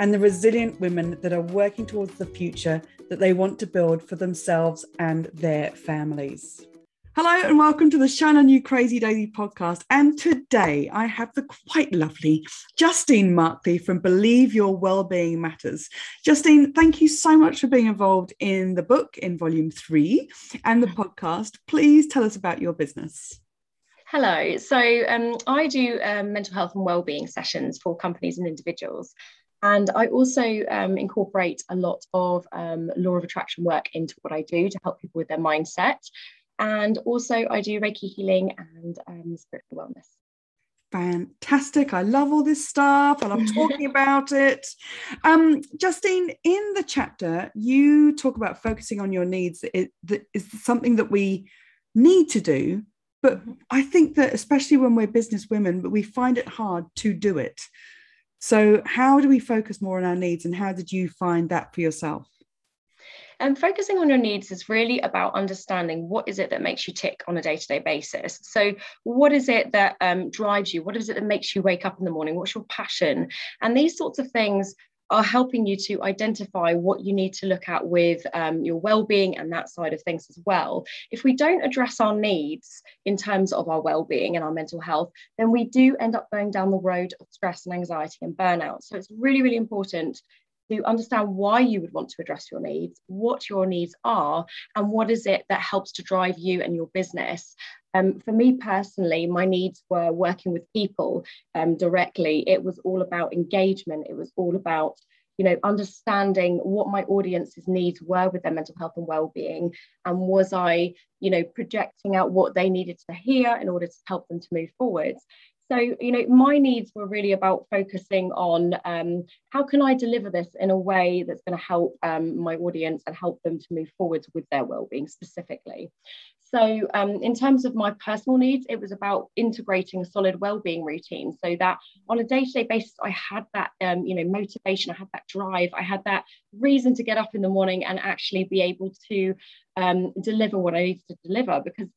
and the resilient women that are working towards the future that they want to build for themselves and their families. Hello and welcome to the Shine On You Crazy Daisy podcast. And today I have the quite lovely Justine Markley from Believe Your Wellbeing Matters. Justine, thank you so much for being involved in the book in volume three and the podcast. Please tell us about your business. Hello. So um, I do um, mental health and wellbeing sessions for companies and individuals. And I also um, incorporate a lot of um, law of attraction work into what I do to help people with their mindset. And also, I do Reiki healing and um, spiritual wellness. Fantastic. I love all this stuff. I love talking about it. Um, Justine, in the chapter, you talk about focusing on your needs. It, that is something that we need to do. But mm-hmm. I think that, especially when we're business women, but we find it hard to do it. So, how do we focus more on our needs, and how did you find that for yourself? And focusing on your needs is really about understanding what is it that makes you tick on a day-to-day basis. So, what is it that um, drives you? What is it that makes you wake up in the morning? What's your passion? And these sorts of things are helping you to identify what you need to look at with um, your well-being and that side of things as well if we don't address our needs in terms of our well-being and our mental health then we do end up going down the road of stress and anxiety and burnout so it's really really important to understand why you would want to address your needs, what your needs are, and what is it that helps to drive you and your business. Um, for me personally, my needs were working with people um, directly. It was all about engagement. It was all about you know understanding what my audience's needs were with their mental health and well-being and was i you know projecting out what they needed to hear in order to help them to move forwards so you know my needs were really about focusing on um, how can i deliver this in a way that's going to help um, my audience and help them to move forwards with their well-being specifically so, um, in terms of my personal needs, it was about integrating a solid well-being routine, so that on a day-to-day basis, I had that, um, you know, motivation, I had that drive, I had that reason to get up in the morning and actually be able to um, deliver what I needed to deliver. Because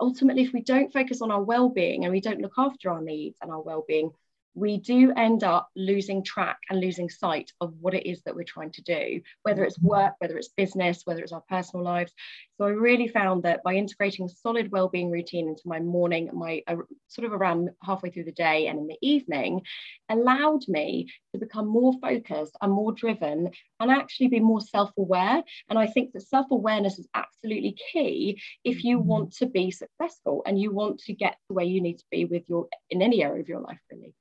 ultimately, if we don't focus on our well-being and we don't look after our needs and our well-being, we do end up losing track and losing sight of what it is that we're trying to do, whether it's work, whether it's business, whether it's our personal lives. So I really found that by integrating a solid well-being routine into my morning, my uh, sort of around halfway through the day and in the evening, allowed me to become more focused and more driven and actually be more self-aware. And I think that self-awareness is absolutely key if you mm-hmm. want to be successful and you want to get to where you need to be with your in any area of your life, really.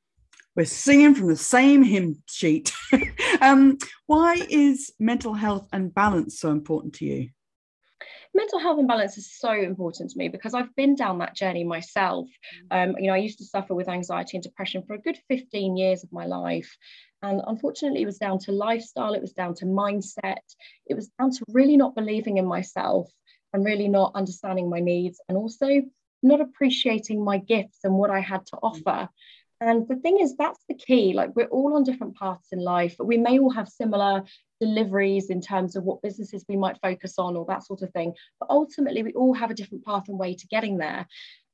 We're singing from the same hymn sheet. um, why is mental health and balance so important to you? mental health and balance is so important to me because I've been down that journey myself. Um, you know, I used to suffer with anxiety and depression for a good 15 years of my life. And unfortunately, it was down to lifestyle, it was down to mindset, it was down to really not believing in myself and really not understanding my needs and also not appreciating my gifts and what I had to offer. And the thing is, that's the key. Like, we're all on different paths in life. But we may all have similar deliveries in terms of what businesses we might focus on or that sort of thing. But ultimately, we all have a different path and way to getting there.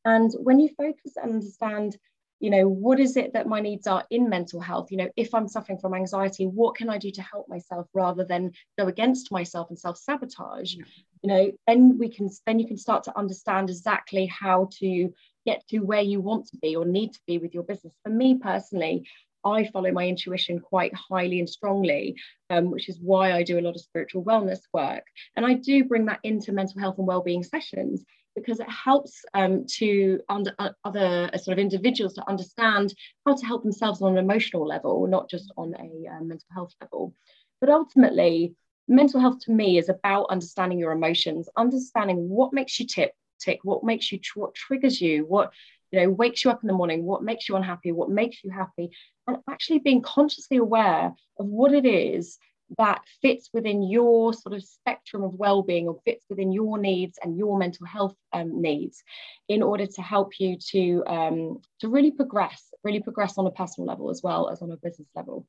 And when you focus and understand, you know, what is it that my needs are in mental health? You know, if I'm suffering from anxiety, what can I do to help myself rather than go against myself and self sabotage? Yeah. You know, then we can, then you can start to understand exactly how to get to where you want to be or need to be with your business. For me personally, I follow my intuition quite highly and strongly, um, which is why I do a lot of spiritual wellness work. And I do bring that into mental health and well-being sessions because it helps um, to under, uh, other uh, sort of individuals to understand how to help themselves on an emotional level, not just on a uh, mental health level. But ultimately, mental health to me is about understanding your emotions, understanding what makes you tip, tick, what makes you, what triggers you, what you know wakes you up in the morning, what makes you unhappy, what makes you happy, and actually being consciously aware of what it is that fits within your sort of spectrum of well-being or fits within your needs and your mental health um, needs in order to help you to um, to really progress really progress on a personal level as well as on a business level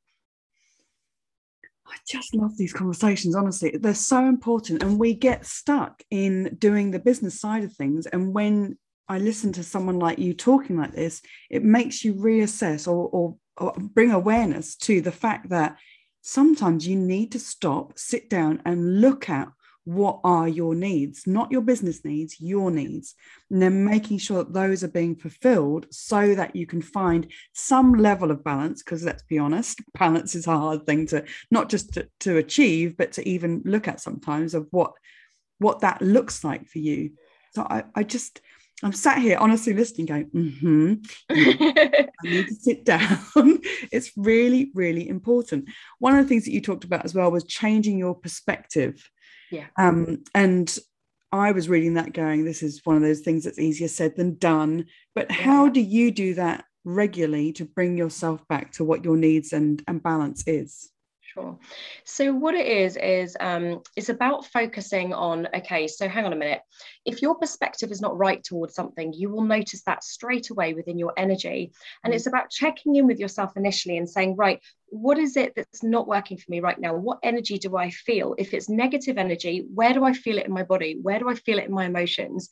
I just love these conversations, honestly. They're so important. And we get stuck in doing the business side of things. And when I listen to someone like you talking like this, it makes you reassess or, or, or bring awareness to the fact that sometimes you need to stop, sit down, and look at what are your needs, not your business needs, your needs. And then making sure that those are being fulfilled so that you can find some level of balance. Because let's be honest, balance is a hard thing to not just to, to achieve, but to even look at sometimes of what what that looks like for you. So I, I just I'm sat here honestly listening, going, mm-hmm. I need to sit down. it's really, really important. One of the things that you talked about as well was changing your perspective. Yeah. Um, and I was reading that going, this is one of those things that's easier said than done. But yeah. how do you do that regularly to bring yourself back to what your needs and, and balance is? Sure. So what it is is um, it's about focusing on. Okay, so hang on a minute. If your perspective is not right towards something, you will notice that straight away within your energy, and mm. it's about checking in with yourself initially and saying, right, what is it that's not working for me right now? What energy do I feel? If it's negative energy, where do I feel it in my body? Where do I feel it in my emotions?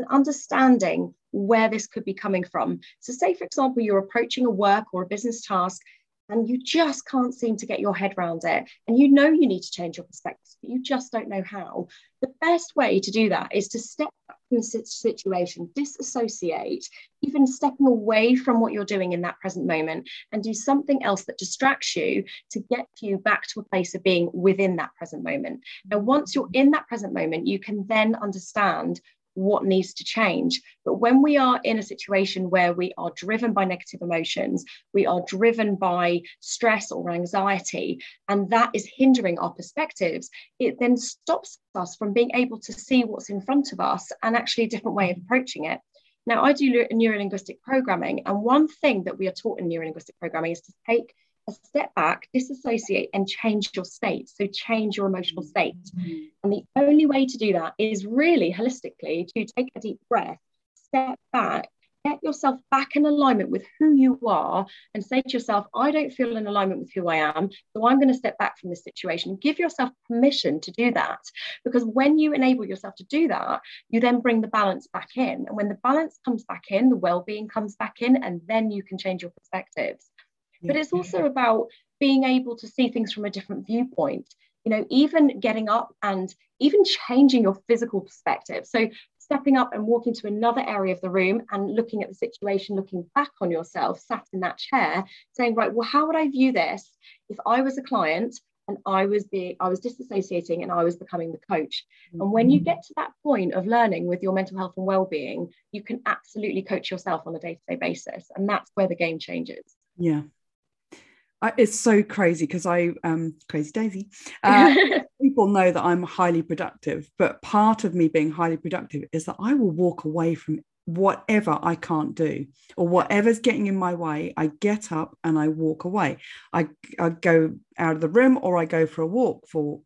And understanding where this could be coming from. So, say for example, you're approaching a work or a business task and you just can't seem to get your head around it. And you know you need to change your perspective but you just don't know how. The best way to do that is to step back from the situation disassociate even stepping away from what you're doing in that present moment and do something else that distracts you to get you back to a place of being within that present moment. Now once you're in that present moment you can then understand what needs to change. But when we are in a situation where we are driven by negative emotions, we are driven by stress or anxiety, and that is hindering our perspectives, it then stops us from being able to see what's in front of us and actually a different way of approaching it. Now, I do neurolinguistic programming, and one thing that we are taught in neurolinguistic programming is to take a step back, disassociate, and change your state. So, change your emotional state. Mm-hmm. And the only way to do that is really holistically to take a deep breath, step back, get yourself back in alignment with who you are, and say to yourself, I don't feel in alignment with who I am. So, I'm going to step back from this situation. Give yourself permission to do that. Because when you enable yourself to do that, you then bring the balance back in. And when the balance comes back in, the well being comes back in, and then you can change your perspectives but it's also about being able to see things from a different viewpoint you know even getting up and even changing your physical perspective so stepping up and walking to another area of the room and looking at the situation looking back on yourself sat in that chair saying right well how would i view this if i was a client and I was the I was disassociating and I was becoming the coach. And when you mm-hmm. get to that point of learning with your mental health and well-being, you can absolutely coach yourself on a day-to-day basis. And that's where the game changes. Yeah, it's so crazy because I um crazy Daisy. Uh, people know that I'm highly productive, but part of me being highly productive is that I will walk away from whatever I can't do or whatever's getting in my way. I get up and I walk away. I, I go out of the room or I go for a walk for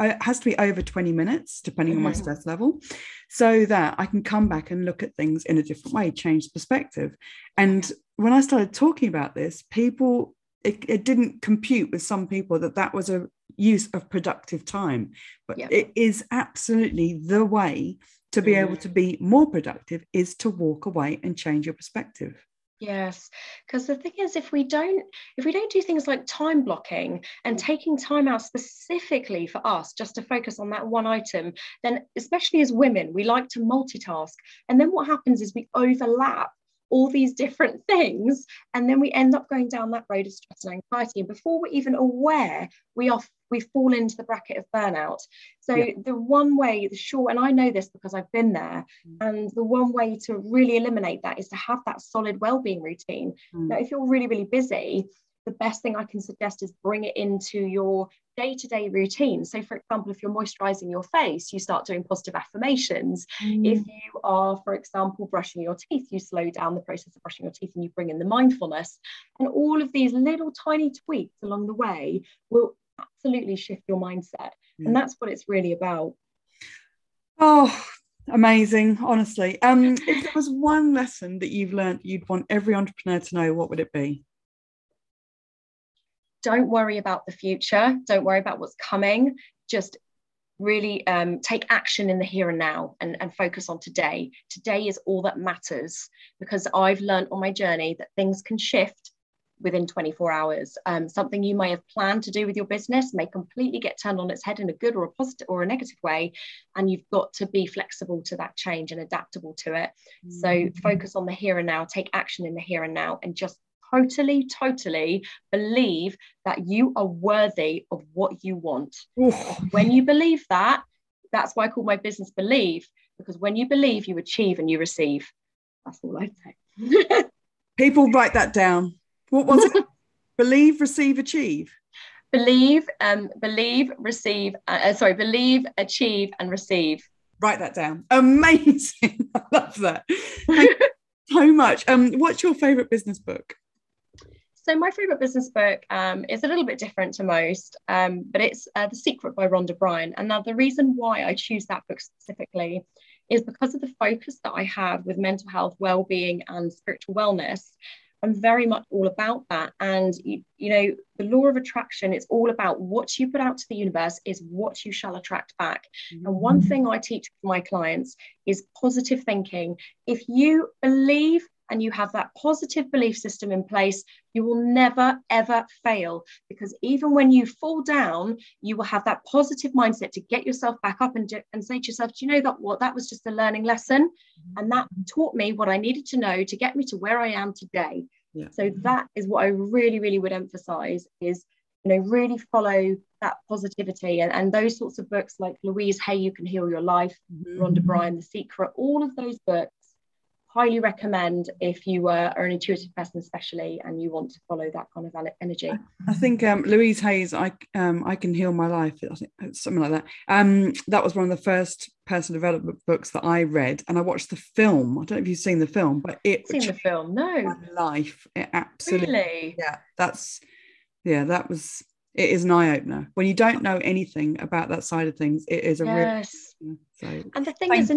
it has to be over 20 minutes depending mm-hmm. on my mm-hmm. stress level so that i can come back and look at things in a different way change perspective and when i started talking about this people it, it didn't compute with some people that that was a use of productive time but yeah. it is absolutely the way to be mm. able to be more productive is to walk away and change your perspective yes because the thing is if we don't if we don't do things like time blocking and taking time out specifically for us just to focus on that one item then especially as women we like to multitask and then what happens is we overlap all these different things and then we end up going down that road of stress and anxiety and before we're even aware we are we fall into the bracket of burnout so yeah. the one way the short and i know this because i've been there mm. and the one way to really eliminate that is to have that solid well-being routine mm. now if you're really really busy the best thing I can suggest is bring it into your day to day routine. So, for example, if you're moisturizing your face, you start doing positive affirmations. Mm. If you are, for example, brushing your teeth, you slow down the process of brushing your teeth and you bring in the mindfulness. And all of these little tiny tweaks along the way will absolutely shift your mindset. Yeah. And that's what it's really about. Oh, amazing. Honestly. Um, if there was one lesson that you've learned you'd want every entrepreneur to know, what would it be? Don't worry about the future. Don't worry about what's coming. Just really um, take action in the here and now and, and focus on today. Today is all that matters because I've learned on my journey that things can shift within 24 hours. Um, something you may have planned to do with your business may completely get turned on its head in a good or a positive or a negative way. And you've got to be flexible to that change and adaptable to it. Mm-hmm. So focus on the here and now, take action in the here and now, and just totally, totally believe that you are worthy of what you want. When you believe that, that's why I call my business Believe, because when you believe, you achieve and you receive. That's all I'd say. People write that down. What was it? believe, receive, achieve. Believe, um, believe, receive. Uh, uh, sorry, believe, achieve, and receive. Write that down. Amazing. I love that. so much. Um, what's your favorite business book? So my favorite business book um, is a little bit different to most, um, but it's uh, The Secret by Rhonda Bryan. And now the reason why I choose that book specifically is because of the focus that I have with mental health, well-being, and spiritual wellness. I'm very much all about that. And you, you know, the law of attraction is all about what you put out to the universe is what you shall attract back. Mm-hmm. And one thing I teach my clients is positive thinking. If you believe and you have that positive belief system in place, you will never ever fail because even when you fall down, you will have that positive mindset to get yourself back up and, do, and say to yourself, Do you know that what that was just a learning lesson? Mm-hmm. And that taught me what I needed to know to get me to where I am today. Yeah. So that is what I really, really would emphasize is you know really follow that positivity and, and those sorts of books like louise hay you can heal your life mm-hmm. rhonda bryan the secret all of those books highly recommend if you are an intuitive person especially and you want to follow that kind of energy. I think um, louise hayes i um, i can heal my life i think something like that. Um, that was one of the first personal development books that i read and i watched the film. I don't know if you've seen the film but it seen the film no. life. It absolutely really? yeah that's yeah that was it is an eye-opener. When you don't know anything about that side of things it is a yes. real so, and the thing is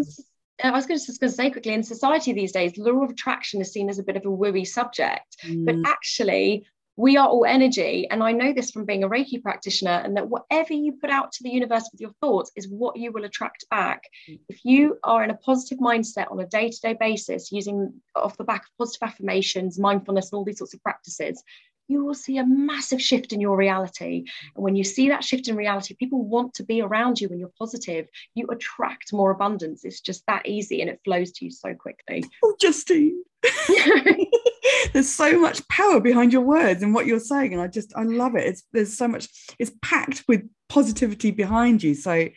I was going to, just going to say quickly in society these days, law of attraction is seen as a bit of a wooey subject, mm. but actually, we are all energy. And I know this from being a Reiki practitioner, and that whatever you put out to the universe with your thoughts is what you will attract back. Mm. If you are in a positive mindset on a day to day basis, using off the back of positive affirmations, mindfulness, and all these sorts of practices, you will see a massive shift in your reality. And when you see that shift in reality, people want to be around you when you're positive. You attract more abundance. It's just that easy and it flows to you so quickly. Oh, Justine. there's so much power behind your words and what you're saying. And I just, I love it. It's there's so much, it's packed with positivity behind you. So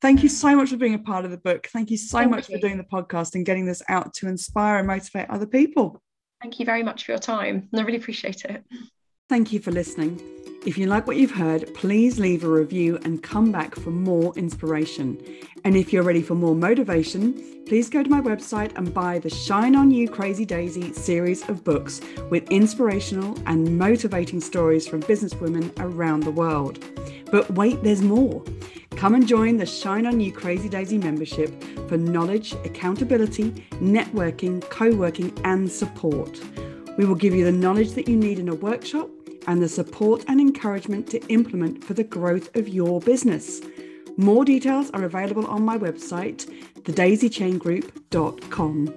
thank you so much for being a part of the book. Thank you so thank much you. for doing the podcast and getting this out to inspire and motivate other people. Thank you very much for your time. I really appreciate it. Thank you for listening. If you like what you've heard, please leave a review and come back for more inspiration. And if you're ready for more motivation, please go to my website and buy the Shine On You Crazy Daisy series of books with inspirational and motivating stories from businesswomen around the world. But wait, there's more. Come and join the Shine On You Crazy Daisy membership for knowledge, accountability, networking, co working, and support. We will give you the knowledge that you need in a workshop and the support and encouragement to implement for the growth of your business. More details are available on my website, thedaisychaingroup.com.